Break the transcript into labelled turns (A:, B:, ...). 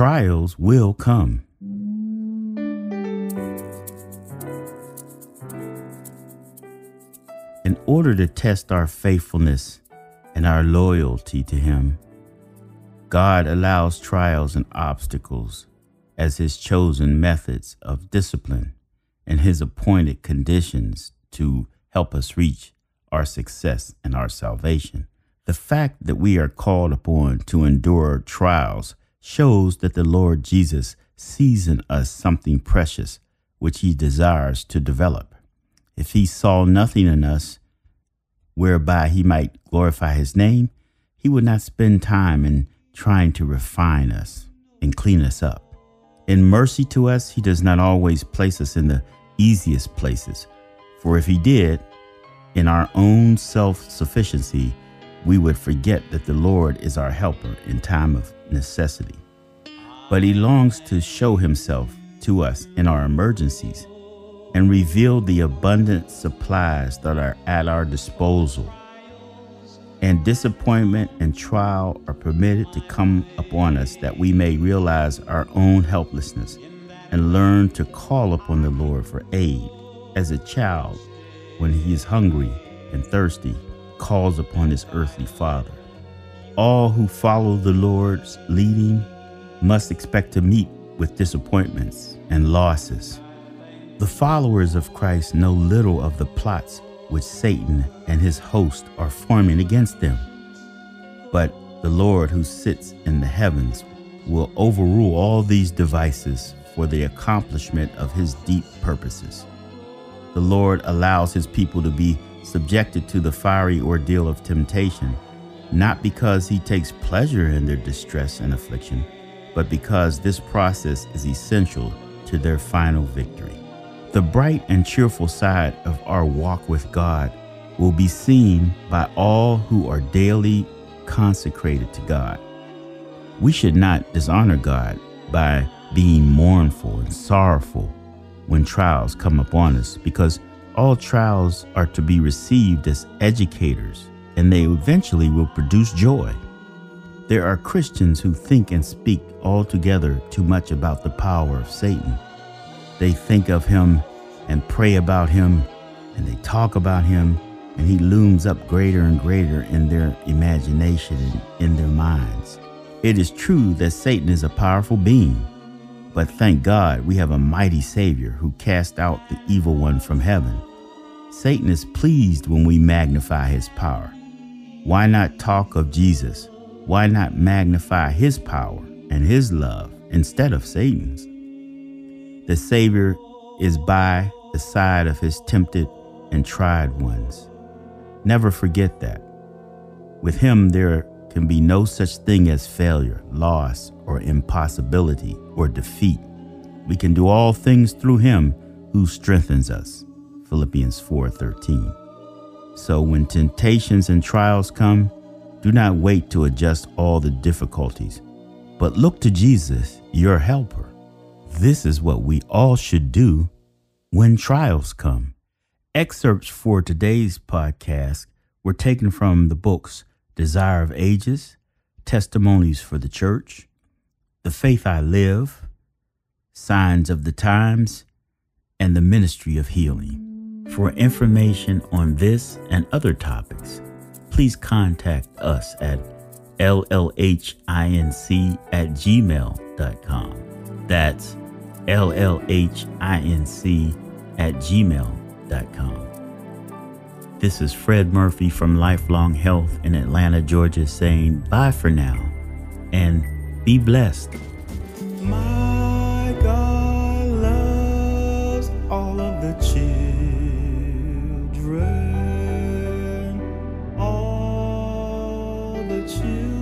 A: trials will come. In order to test our faithfulness and our loyalty to Him, God allows trials and obstacles as His chosen methods of discipline and His appointed conditions to help us reach our success and our salvation. The fact that we are called upon to endure trials shows that the Lord Jesus sees in us something precious which He desires to develop. If He saw nothing in us whereby He might glorify His name, He would not spend time in trying to refine us and clean us up. In mercy to us, He does not always place us in the easiest places, for if He did, in our own self sufficiency, we would forget that the Lord is our helper in time of necessity. But He longs to show Himself to us in our emergencies and reveal the abundant supplies that are at our disposal. And disappointment and trial are permitted to come upon us that we may realize our own helplessness and learn to call upon the Lord for aid as a child when he is hungry and thirsty calls upon his earthly father. All who follow the Lord's leading must expect to meet with disappointments and losses. The followers of Christ know little of the plots which Satan and his host are forming against them. But the Lord who sits in the heavens will overrule all these devices for the accomplishment of his deep purposes. The Lord allows his people to be subjected to the fiery ordeal of temptation, not because he takes pleasure in their distress and affliction, but because this process is essential to their final victory. The bright and cheerful side of our walk with God will be seen by all who are daily consecrated to God. We should not dishonor God by being mournful and sorrowful when trials come upon us because all trials are to be received as educators and they eventually will produce joy. There are Christians who think and speak altogether too much about the power of Satan. They think of him and pray about him, and they talk about him, and he looms up greater and greater in their imagination and in their minds. It is true that Satan is a powerful being, but thank God we have a mighty Savior who cast out the evil one from heaven. Satan is pleased when we magnify his power. Why not talk of Jesus? Why not magnify his power and his love instead of Satan's? The Savior is by the side of his tempted and tried ones. Never forget that. With him, there can be no such thing as failure, loss, or impossibility or defeat. We can do all things through him who strengthens us. Philippians 4:13. So when temptations and trials come, do not wait to adjust all the difficulties, but look to Jesus, your helper. This is what we all should do when trials come. Excerpts for today's podcast were taken from the books Desire of Ages, Testimonies for the Church, The Faith I Live, Signs of the Times, and The Ministry of Healing. For information on this and other topics, please contact us at llhinc at gmail.com. That's llhinc at gmail.com. This is Fred Murphy from Lifelong Health in Atlanta, Georgia, saying bye for now and be blessed. My 是。